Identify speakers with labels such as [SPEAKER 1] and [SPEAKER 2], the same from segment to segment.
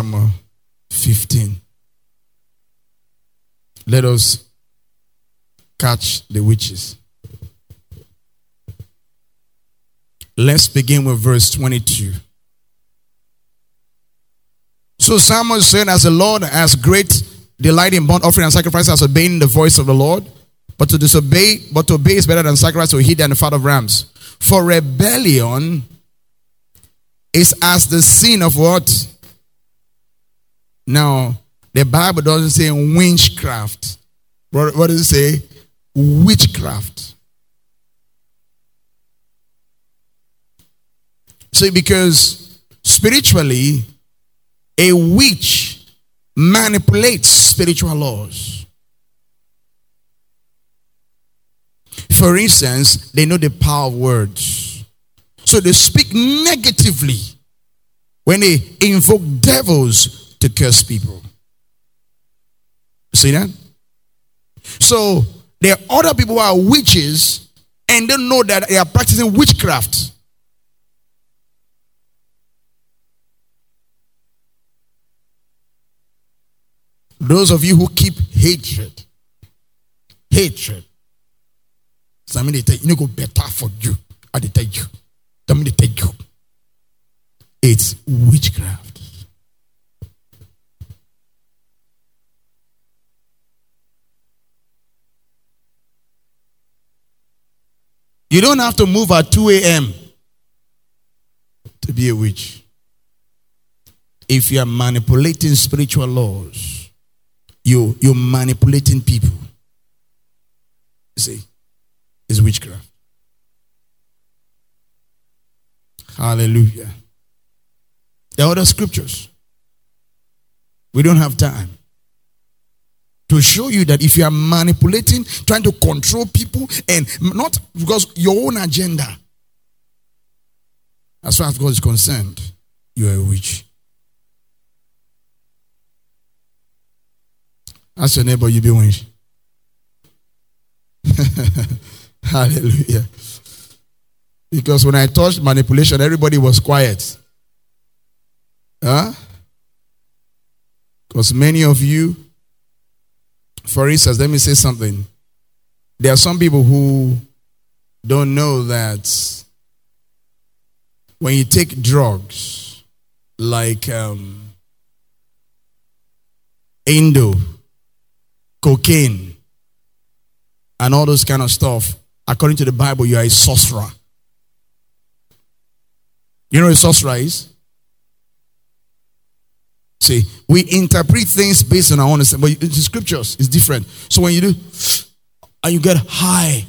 [SPEAKER 1] Samuel 15. Let us catch the witches. Let's begin with verse 22. So Samuel said, As the Lord has great delight in burnt offering and sacrifice, as obeying the voice of the Lord, but to disobey, but to obey is better than sacrifice or heed than the fat of rams. For rebellion is as the sin of what? Now, the Bible doesn't say witchcraft. What, what does it say? Witchcraft. See, because spiritually, a witch manipulates spiritual laws. For instance, they know the power of words. So they speak negatively when they invoke devils to curse people. See that? So there are other people who are witches and don't know that they are practicing witchcraft. Those of you who keep hatred, hatred. So I mean, they tell you, go better for you. I tell you. Mean, they tell you. It's witchcraft. You don't have to move at 2 a.m. to be a witch. If you are manipulating spiritual laws, you, you're manipulating people. You see, it's witchcraft. Hallelujah. There are other scriptures. We don't have time to show you that if you are manipulating, trying to control people, and not because your own agenda, as far as God is concerned, you are a witch. Ask your neighbor, you be witch. Hallelujah. Because when I touched manipulation, everybody was quiet. Huh? Because many of you for instance, let me say something. There are some people who don't know that when you take drugs like um, Indo, cocaine, and all those kind of stuff, according to the Bible, you are a sorcerer. You know what a sorcerer is? See, we interpret things based on our own understanding, but the scriptures is different. So when you do, and you get high,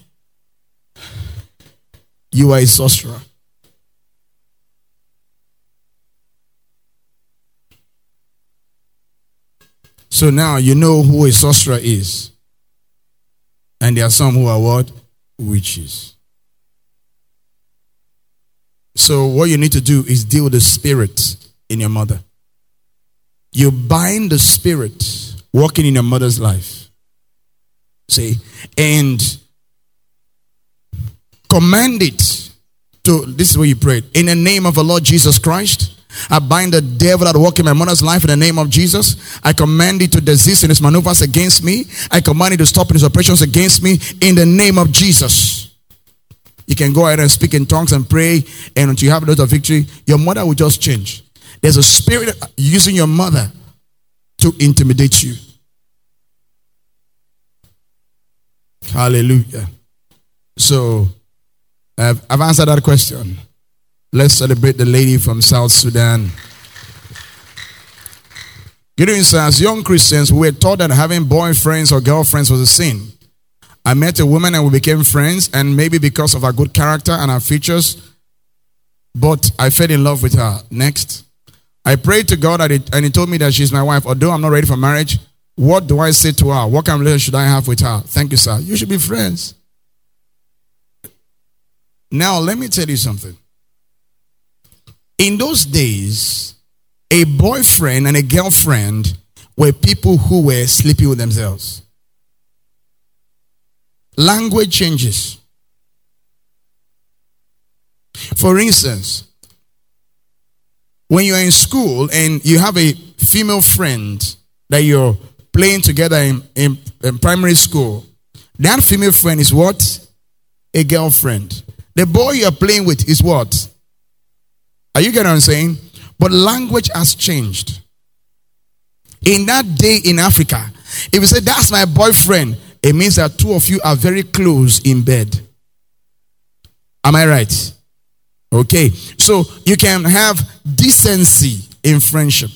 [SPEAKER 1] you are a sorcerer. So now you know who a sorcerer is. And there are some who are what? Witches. So what you need to do is deal with the spirit in your mother. You bind the spirit working in your mother's life. See, and command it to this is what you prayed. In the name of the Lord Jesus Christ, I bind the devil that work in my mother's life in the name of Jesus. I command it to desist in its maneuvers against me. I command it to stop in its operations against me in the name of Jesus. You can go ahead and speak in tongues and pray, and until you have a lot of victory, your mother will just change. There's a spirit using your mother to intimidate you. Hallelujah. So, I've, I've answered that question. Let's celebrate the lady from South Sudan. You know, as young Christians, we were taught that having boyfriends or girlfriends was a sin. I met a woman and we became friends, and maybe because of her good character and her features, but I fell in love with her. Next. I prayed to God and He told me that she's my wife. Although I'm not ready for marriage, what do I say to her? What kind of relationship should I have with her? Thank you, sir. You should be friends. Now, let me tell you something. In those days, a boyfriend and a girlfriend were people who were sleeping with themselves. Language changes. For instance, when you're in school and you have a female friend that you're playing together in, in, in primary school, that female friend is what? A girlfriend. The boy you're playing with is what? Are you getting what I'm saying? But language has changed. In that day in Africa, if you say, That's my boyfriend, it means that two of you are very close in bed. Am I right? Okay. So you can have decency in friendship.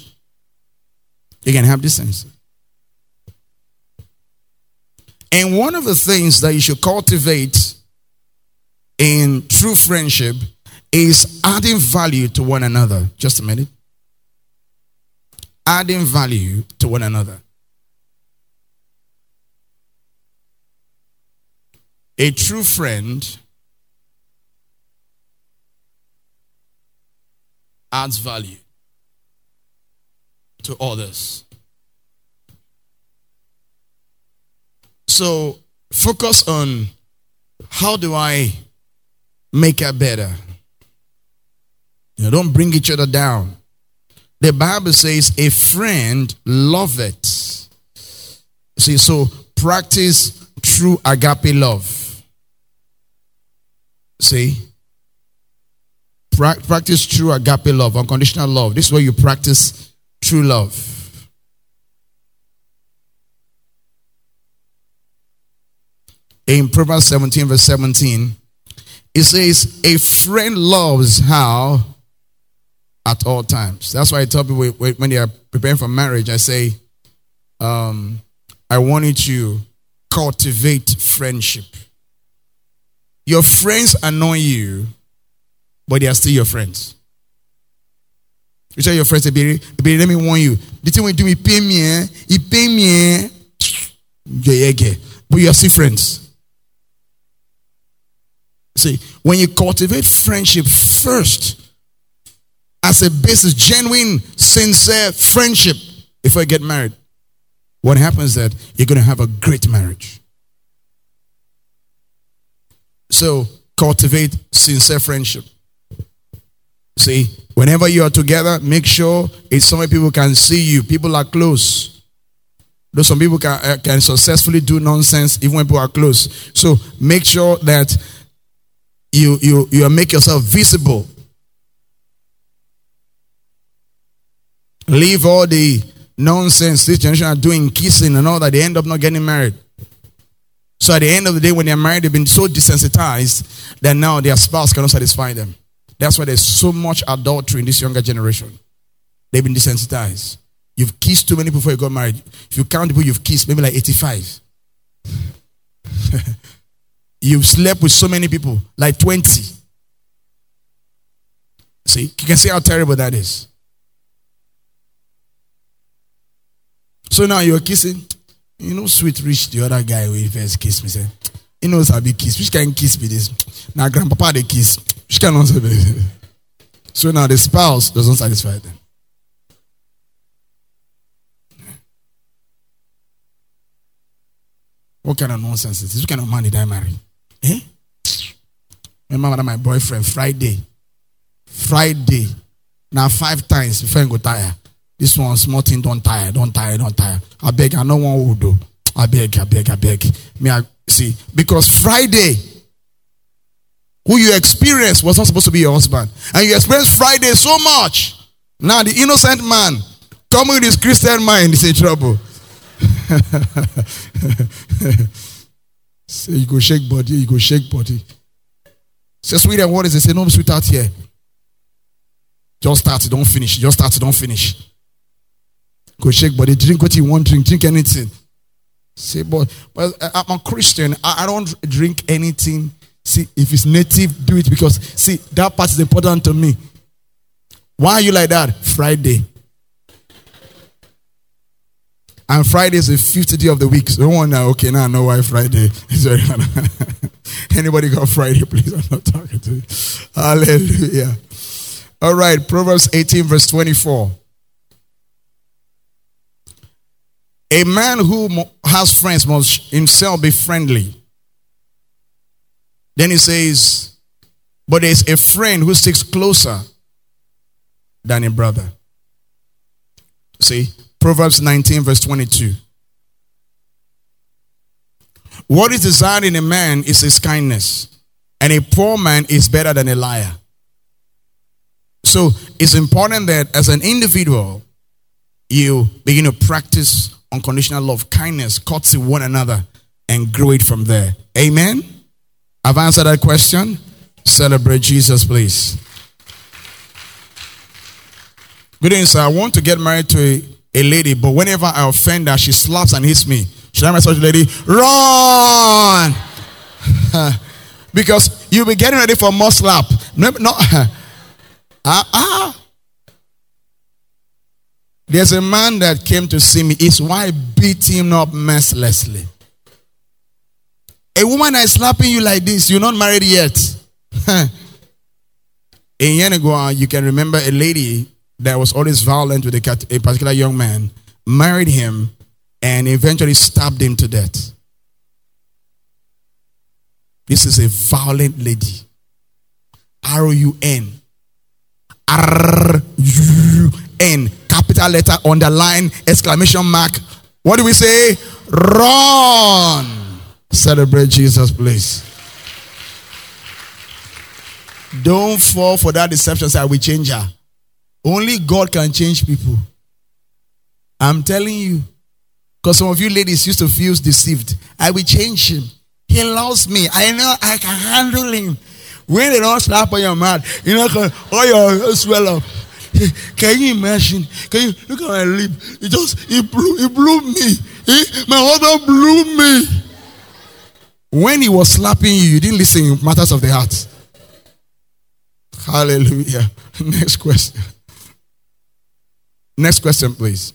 [SPEAKER 1] You can have decency. And one of the things that you should cultivate in true friendship is adding value to one another. Just a minute. Adding value to one another. A true friend adds value to others. So focus on how do I make her better? You know, don't bring each other down. The Bible says a friend loveth. See, so practice true agape love. See? Pra- practice true agape love, unconditional love. This is where you practice true love. In Proverbs 17, verse 17, it says, A friend loves how? At all times. That's why I tell people when they are preparing for marriage, I say, um, I want you to cultivate friendship. Your friends annoy you, but they are still your friends. You tell your friends, baby, let me warn you. The thing we do, he pay me, eh? he pay me, eh? yeah, yeah, but you are still friends. See, when you cultivate friendship first, as a basis, genuine, sincere friendship, before you get married, what happens is that you're going to have a great marriage. So cultivate sincere friendship. See, whenever you are together, make sure it's somewhere people can see you. People are close. Though some people can, uh, can successfully do nonsense even when people are close. So make sure that you you you make yourself visible. Leave all the nonsense this generation are doing, kissing and all that. They end up not getting married. So at the end of the day, when they're married, they've been so desensitized that now their spouse cannot satisfy them. That's why there's so much adultery in this younger generation. They've been desensitized. You've kissed too many before you got married. If you count people you've kissed, maybe like 85. you've slept with so many people, like 20. See, you can see how terrible that is. So now you're kissing. You know, sweet rich, the other guy who first kissed me said, He knows how be kiss. Which can kiss me this? Now grandpapa they kiss. Which can answer me? So now the spouse doesn't satisfy them. What kind of nonsense is this? What kind of man did I marry? Eh? Remember my boyfriend Friday. Friday. Now five times before I go tire. This one small thing don't tire, don't tire, don't tire. I beg, I know one will do. I beg, I beg, I beg. Me, I see because Friday, who you experienced was not supposed to be your husband, and you experienced Friday so much. Now the innocent man coming with his Christian mind is in trouble. Say you go shake body, you go shake body. Say sweetheart, what is it? Say no sweetheart here. Just start, don't finish. Just start, don't finish. Go shake body, drink what you want, drink, drink anything. Say, but, but uh, I'm a Christian. I, I don't drink anything. See, if it's native, do it because see that part is important to me. Why are you like that? Friday. And Friday is the fifth day of the week. So one now, okay, now I know why Friday is very Anybody got Friday, please? I'm not talking to you. Hallelujah. All right, Proverbs 18, verse 24. A man who has friends must himself be friendly. Then he says, But there's a friend who sticks closer than a brother. See, Proverbs 19, verse 22. What is desired in a man is his kindness, and a poor man is better than a liar. So it's important that as an individual, you begin to practice unconditional love, kindness, courtesy one another, and grow it from there. Amen. I've answered that question. Celebrate Jesus, please. Good evening, sir. I want to get married to a, a lady, but whenever I offend her, she slaps and hits me. Should I marry such a lady? Run! because you'll be getting ready for more slap. No, no. ah, ah. There's a man that came to see me. His wife beat him up mercilessly. A woman that is slapping you like this, you're not married yet. In Yenagoa, uh, you can remember a lady that was always violent with a, a particular young man, married him, and eventually stabbed him to death. This is a violent lady. R U N. R U N. Capital letter, underline, exclamation mark. What do we say? Run. Celebrate Jesus, please. Don't fall for that deception. I will change her. Only God can change people. I'm telling you. Because some of you ladies used to feel deceived. I will change him. He loves me. I know I can handle him. When they don't slap on your mouth, you know, all your swell up. Can you imagine? Can you look at my lip? It just it blew it blew me. Eh? my husband blew me. When he was slapping you, you didn't listen in matters of the heart. Hallelujah. Next question. Next question, please.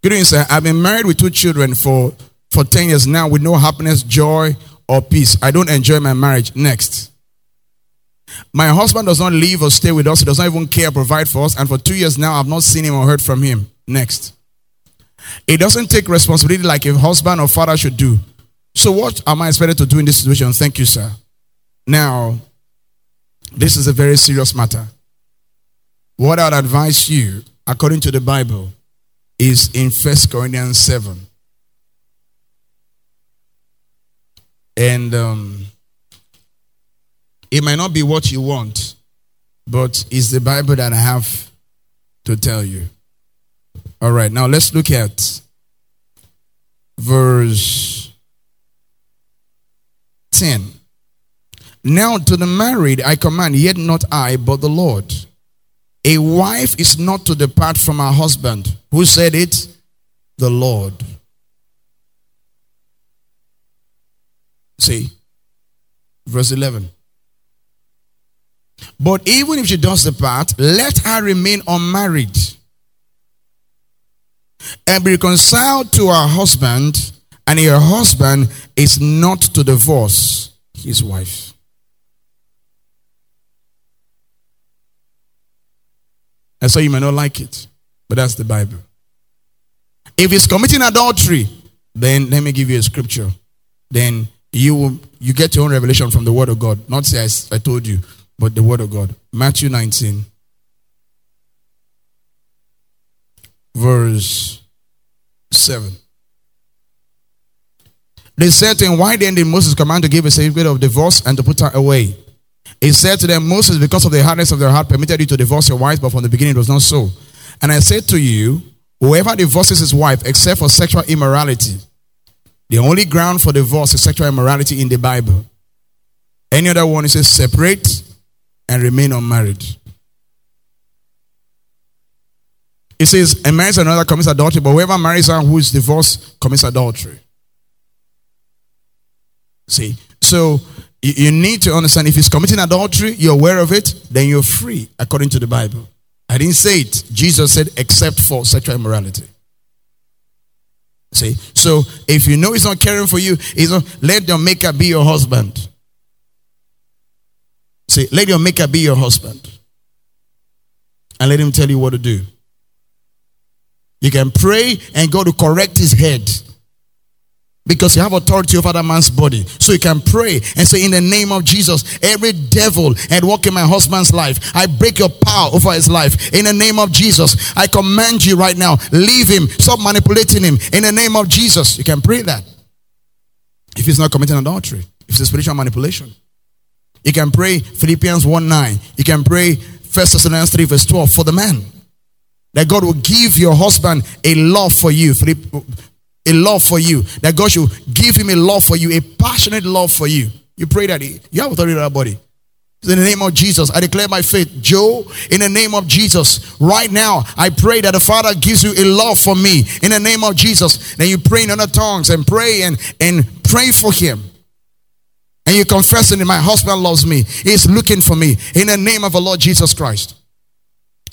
[SPEAKER 1] Good evening, sir. I've been married with two children for, for 10 years now with no happiness, joy, or peace. I don't enjoy my marriage. Next. My husband does not live or stay with us. He does not even care, provide for us. And for two years now, I've not seen him or heard from him. Next. He doesn't take responsibility like a husband or father should do. So, what am I expected to do in this situation? Thank you, sir. Now, this is a very serious matter. What I'd advise you, according to the Bible, is in First Corinthians 7. And um, it might not be what you want, but it's the Bible that I have to tell you. All right, now let's look at verse 10. Now to the married I command, yet not I, but the Lord. A wife is not to depart from her husband. Who said it? The Lord. See, verse 11. But even if she does depart, let her remain unmarried and be reconciled to her husband, and your husband is not to divorce his wife. And so you may not like it, but that's the Bible. If he's committing adultery, then let me give you a scripture. Then you will, you get your own revelation from the Word of God. Not say I, I told you, but the Word of God. Matthew 19, verse 7. They said to him, Why then did Moses command to give a certificate of divorce and to put her away? He said to them, Moses, because of the hardness of their heart, permitted you to divorce your wives, but from the beginning it was not so. And I said to you, whoever divorces his wife except for sexual immorality, the only ground for divorce is sexual immorality in the Bible. Any other one, it says separate and remain unmarried. It says, a man marries another commits adultery, but whoever marries her who is divorced commits adultery. See, so you, need to understand if he's committing adultery, you're aware of it, then you're free according to the Bible. I didn't say it. Jesus said, except for sexual immorality. See? So if you know he's not caring for you, he's not, let your maker be your husband. See, let your maker be your husband. And let him tell you what to do. You can pray and go to correct his head. Because you have authority over that man's body. So you can pray and say, In the name of Jesus, every devil and walk in my husband's life, I break your power over his life. In the name of Jesus, I command you right now, leave him, stop manipulating him. In the name of Jesus, you can pray that. If he's not committing adultery, if it's a spiritual manipulation, you can pray Philippians 1 9. You can pray 1 Thessalonians 3, verse 12 for the man. That God will give your husband a love for you a love for you. That God should give him a love for you, a passionate love for you. You pray that he, you have authority in that body. In the name of Jesus, I declare my faith. Joe, in the name of Jesus, right now, I pray that the Father gives you a love for me. In the name of Jesus. Then you pray in other tongues and pray and, and pray for him. And you confessing that my husband loves me. He's looking for me. In the name of the Lord Jesus Christ.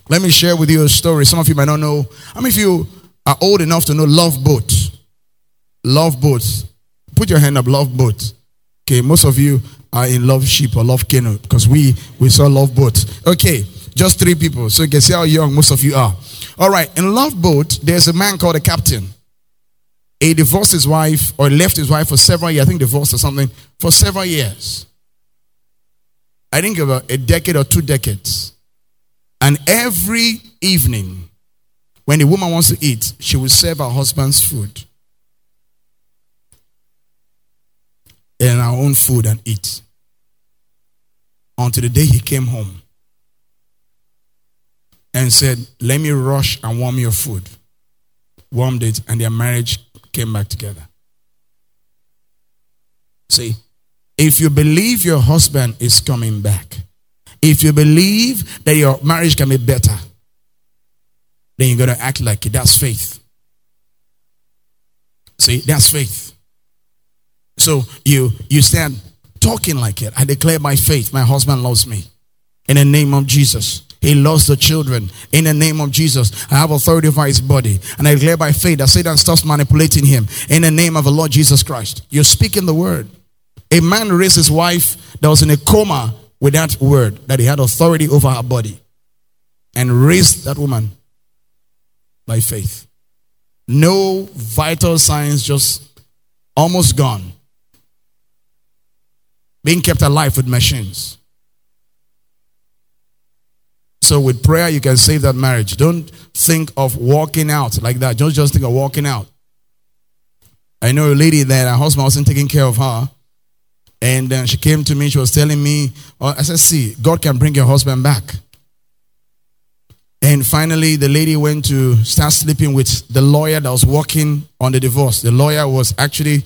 [SPEAKER 1] Let me share with you a story. Some of you might not know. How many of you are old enough to know Love Boat? Love boats. Put your hand up, love boats. Okay, most of you are in love ship or love canoe because we we saw love boats. Okay, just three people. So you can see how young most of you are. All right, in love boat, there's a man called a captain. He divorced his wife or left his wife for several years. I think divorced or something for several years. I think about a decade or two decades. And every evening, when the woman wants to eat, she will serve her husband's food. And our own food and eat. Until the day he came home and said, Let me rush and warm your food. Warmed it, and their marriage came back together. See, if you believe your husband is coming back, if you believe that your marriage can be better, then you're going to act like it. That's faith. See, that's faith. So you you stand talking like it. I declare my faith. My husband loves me. In the name of Jesus. He loves the children. In the name of Jesus, I have authority over his body. And I declare by faith that Satan stops manipulating him. In the name of the Lord Jesus Christ. You're speaking the word. A man raised his wife that was in a coma with that word, that he had authority over her body. And raised that woman by faith. No vital signs, just almost gone being kept alive with machines. So with prayer, you can save that marriage. Don't think of walking out like that. Don't just think of walking out. I know a lady that her husband wasn't taking care of her. And then she came to me, she was telling me, oh, I said, see, God can bring your husband back. And finally, the lady went to start sleeping with the lawyer that was working on the divorce. The lawyer was actually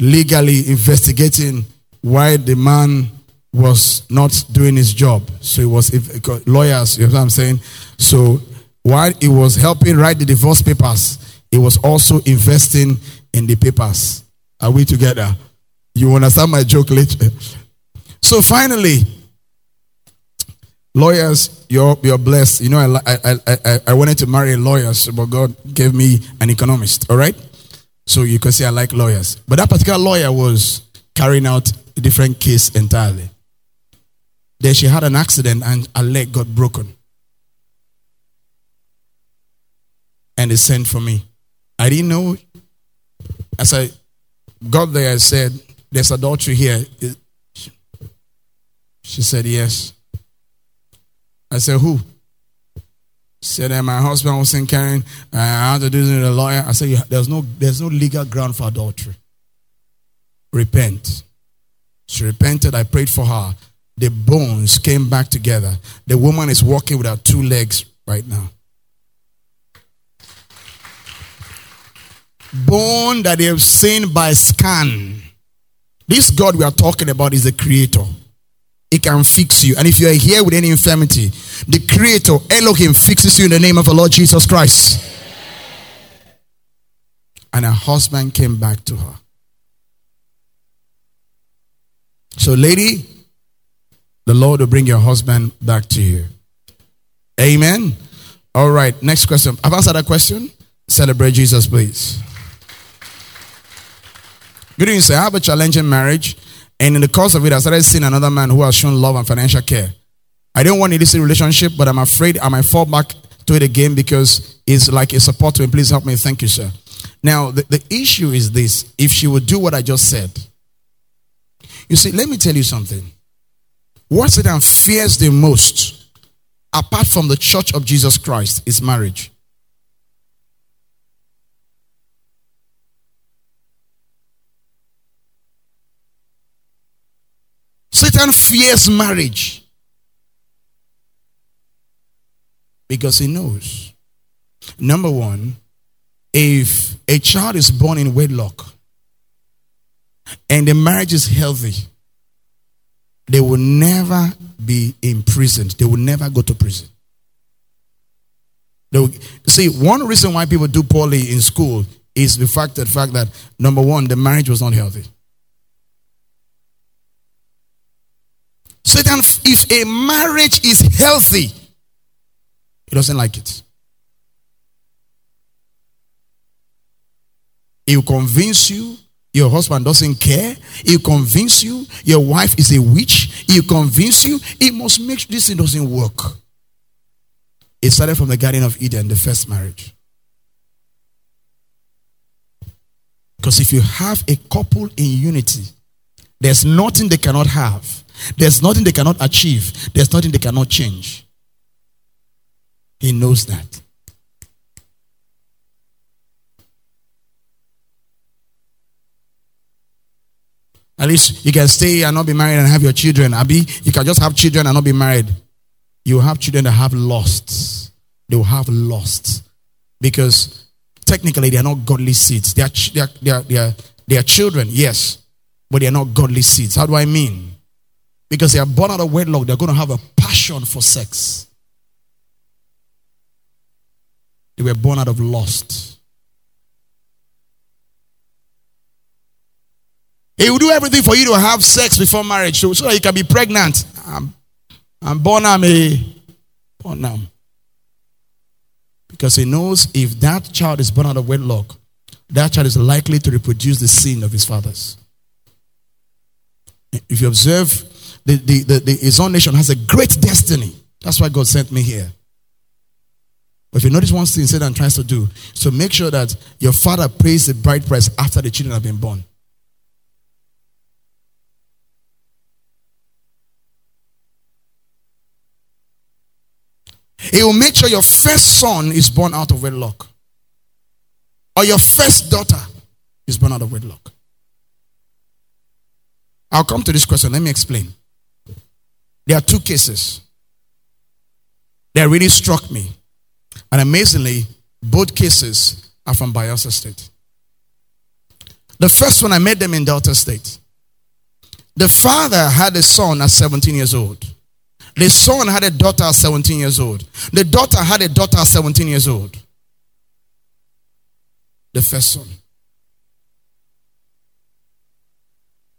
[SPEAKER 1] legally investigating why the man was not doing his job. So he was if, lawyers, you know what I'm saying? So while he was helping write the divorce papers, he was also investing in the papers. Are we together? You understand my joke later? So finally, lawyers, you're, you're blessed. You know, I, I, I, I wanted to marry a lawyer, but God gave me an economist, all right? So you can say I like lawyers. But that particular lawyer was carrying out different case entirely. Then she had an accident and her leg got broken. And they sent for me. I didn't know. As I got there, I said, There's adultery here. She said, Yes. I said, Who? She said that my husband wasn't carrying. I had to do this with a lawyer. I said, There's no, there's no legal ground for adultery. Repent. She repented. I prayed for her. The bones came back together. The woman is walking with her two legs right now. Bone that they have seen by scan. This God we are talking about is the creator. It can fix you. And if you are here with any infirmity, the creator, Elohim, fixes you in the name of the Lord Jesus Christ. And her husband came back to her. So, lady, the Lord will bring your husband back to you. Amen. All right, next question. I've answered that question. Celebrate Jesus, please. Good evening, sir. I have a challenging marriage, and in the course of it, I started seeing another man who has shown love and financial care. I don't want a illicit relationship, but I'm afraid I might fall back to it again because it's like a support to me. Please help me. Thank you, sir. Now, the, the issue is this if she would do what I just said, you see, let me tell you something. What Satan fears the most, apart from the church of Jesus Christ, is marriage. Satan fears marriage because he knows. Number one, if a child is born in wedlock and the marriage is healthy, they will never be imprisoned. They will never go to prison. Will, see, one reason why people do poorly in school is the fact that fact that number one, the marriage was not healthy. Satan, if a marriage is healthy, he doesn't like it. He will convince you your husband doesn't care. He'll convince you your wife is a witch. He'll convince you he must make sure this thing doesn't work. It started from the Garden of Eden, the first marriage. Because if you have a couple in unity, there's nothing they cannot have. There's nothing they cannot achieve. There's nothing they cannot change. He knows that. At least you can stay and not be married and have your children. Abi, you can just have children and not be married. You have children that have lost. They will have lost. Because technically they are not godly seeds. They are, they are, they are, they are, they are children, yes, but they are not godly seeds. How do I mean? Because they are born out of wedlock, they're going to have a passion for sex. They were born out of lust. He will do everything for you to have sex before marriage so, so that you can be pregnant. I'm, I'm born, I'm a born now. Because he knows if that child is born out of wedlock, that child is likely to reproduce the sin of his fathers. If you observe, the, the, the, the, his own nation has a great destiny. That's why God sent me here. But if you notice one thing Satan tries to do, so make sure that your father pays the bride price after the children have been born. He will make sure your first son is born out of wedlock. Or your first daughter is born out of wedlock. I'll come to this question. Let me explain. There are two cases that really struck me. And amazingly, both cases are from Bayelsa State. The first one, I met them in Delta State. The father had a son at 17 years old. The son had a daughter 17 years old. The daughter had a daughter 17 years old. The first son.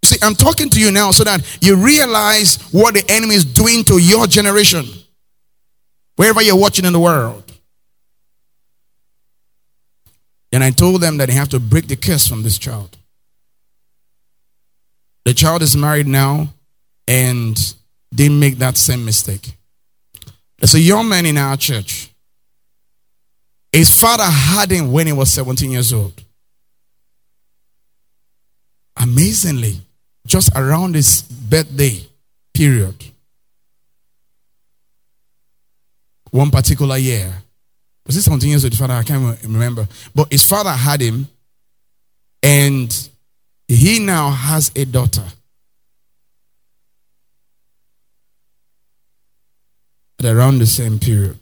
[SPEAKER 1] See, I'm talking to you now so that you realize what the enemy is doing to your generation, wherever you're watching in the world. Then I told them that they have to break the curse from this child. The child is married now, and didn't make that same mistake. There's a young man in our church. His father had him when he was 17 years old. Amazingly, just around his birthday period, one particular year, was it 17 years old? His father, I can't remember. But his father had him, and he now has a daughter. At around the same period.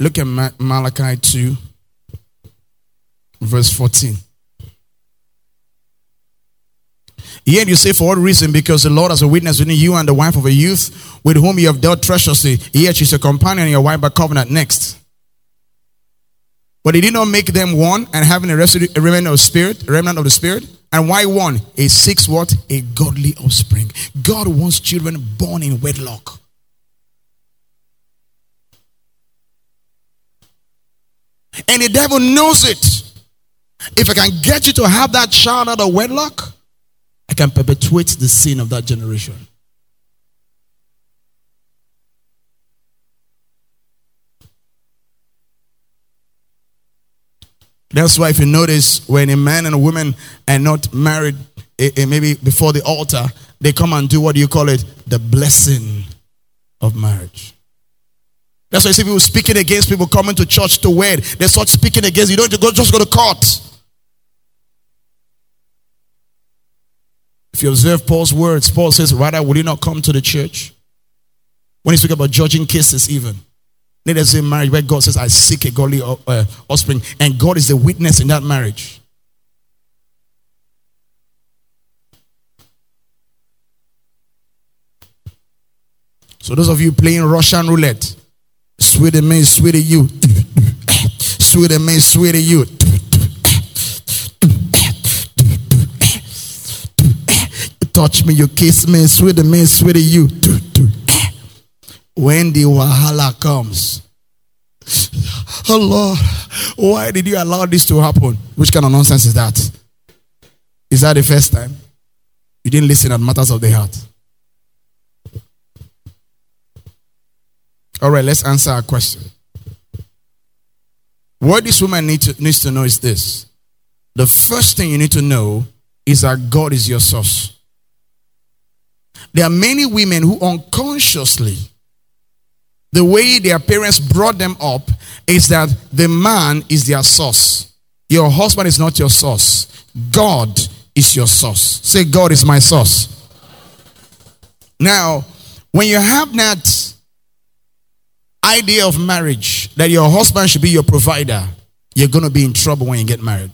[SPEAKER 1] Look at Malachi 2, verse 14. Yet you say, For what reason? Because the Lord has a witness between you and the wife of a youth with whom you have dealt treacherously. Yet she's a companion, your wife by covenant. Next. But he did not make them one and having a, residue, a remnant of spirit, a remnant of the spirit. And why one? A six what? A godly offspring. God wants children born in wedlock. And the devil knows it. If I can get you to have that child out of wedlock, I can perpetuate the sin of that generation. That's why if you notice when a man and a woman are not married, eh, eh, maybe before the altar, they come and do what you call it? The blessing of marriage. That's why you see people speaking against people coming to church to wed. They start speaking against you. Don't go, just go to court. If you observe Paul's words, Paul says, Rather, would you not come to the church? When he speaks about judging cases, even. Let us say marriage where God says, I seek a godly uh, offspring, and God is the witness in that marriage. So, those of you playing Russian roulette, sweetie me, sweetie you, sweetie me, sweetie you. touch me, you kiss me, sweetie me, sweetie you. When the wahala comes, oh Lord, why did you allow this to happen? Which kind of nonsense is that? Is that the first time? You didn't listen at matters of the heart. All right, let's answer our question. What this woman need to, needs to know is this. The first thing you need to know is that God is your source. There are many women who unconsciously, the way their parents brought them up is that the man is their source. Your husband is not your source. God is your source. Say, God is my source. Now, when you have that idea of marriage, that your husband should be your provider, you're going to be in trouble when you get married.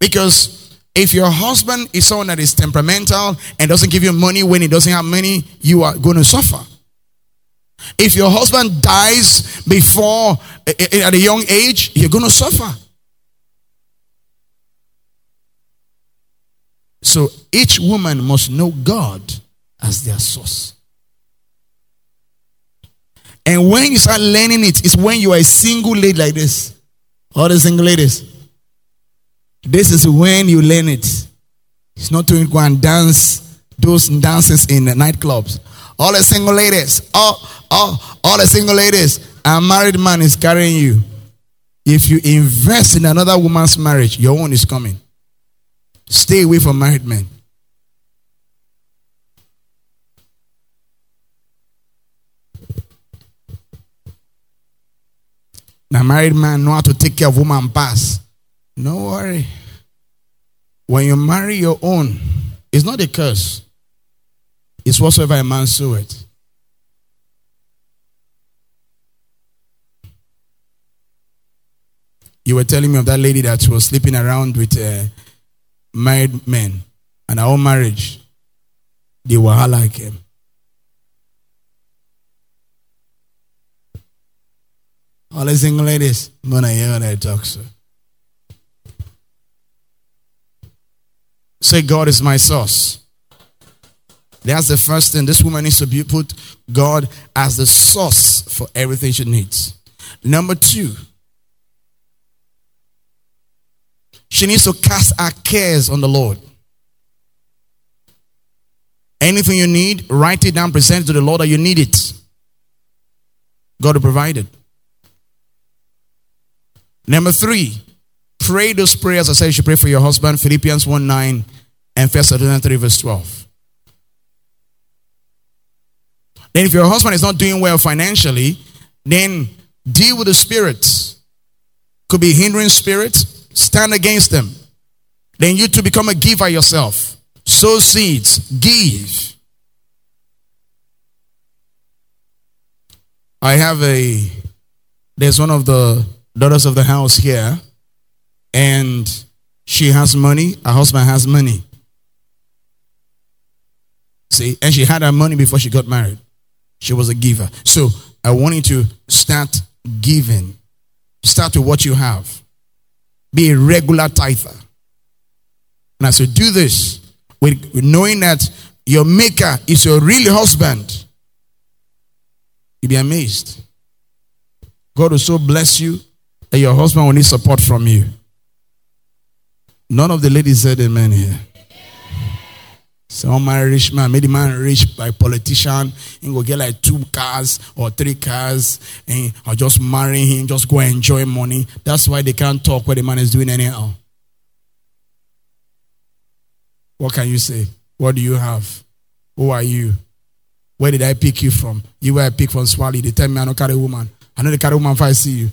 [SPEAKER 1] Because if your husband is someone that is temperamental and doesn't give you money when he doesn't have money, you are going to suffer. If your husband dies before eh, eh, eh, at a young age, you're going to suffer. So each woman must know God as their source. And when you start learning it, it's when you are a single lady like this. All the single ladies. This is when you learn it. It's not to go and dance those dances in the nightclubs. All the single ladies, all, all, all the single ladies, a married man is carrying you. If you invest in another woman's marriage, your own is coming. Stay away from married men. Now, married man know how to take care of woman pass. No worry. When you marry your own, it's not a curse. It's whatsoever a man soweth. You were telling me of that lady that was sleeping around with uh, married men, and own marriage, the wahala came. All the single ladies, gonna hear when I talk, sir. Say, God is my source. That's the first thing. This woman needs to be put God as the source for everything she needs. Number two, she needs to cast her cares on the Lord. Anything you need, write it down, present it to the Lord that you need it. God will provide it. Number three, Pray those prayers I said you should pray for your husband, Philippians 1 9 and 1 Thessalonians 3 verse 12. Then if your husband is not doing well financially, then deal with the spirits. Could be hindering spirits, stand against them. Then you to become a giver yourself. Sow seeds, give. I have a, there's one of the daughters of the house here and she has money, her husband has money. See, and she had her money before she got married. She was a giver. So I want you to start giving. Start with what you have. Be a regular tither. And I said, do this with, with knowing that your maker is your real husband. You'll be amazed. God will so bless you that your husband will need support from you. None of the ladies said amen here. Some marry rich man, maybe man rich by politician, and go get like two cars or three cars, and or just marry him, just go enjoy money. That's why they can't talk what the man is doing anyhow. What can you say? What do you have? Who are you? Where did I pick you from? You were picked from Swali. They tell me I don't carry woman. I know they carry woman if I see you.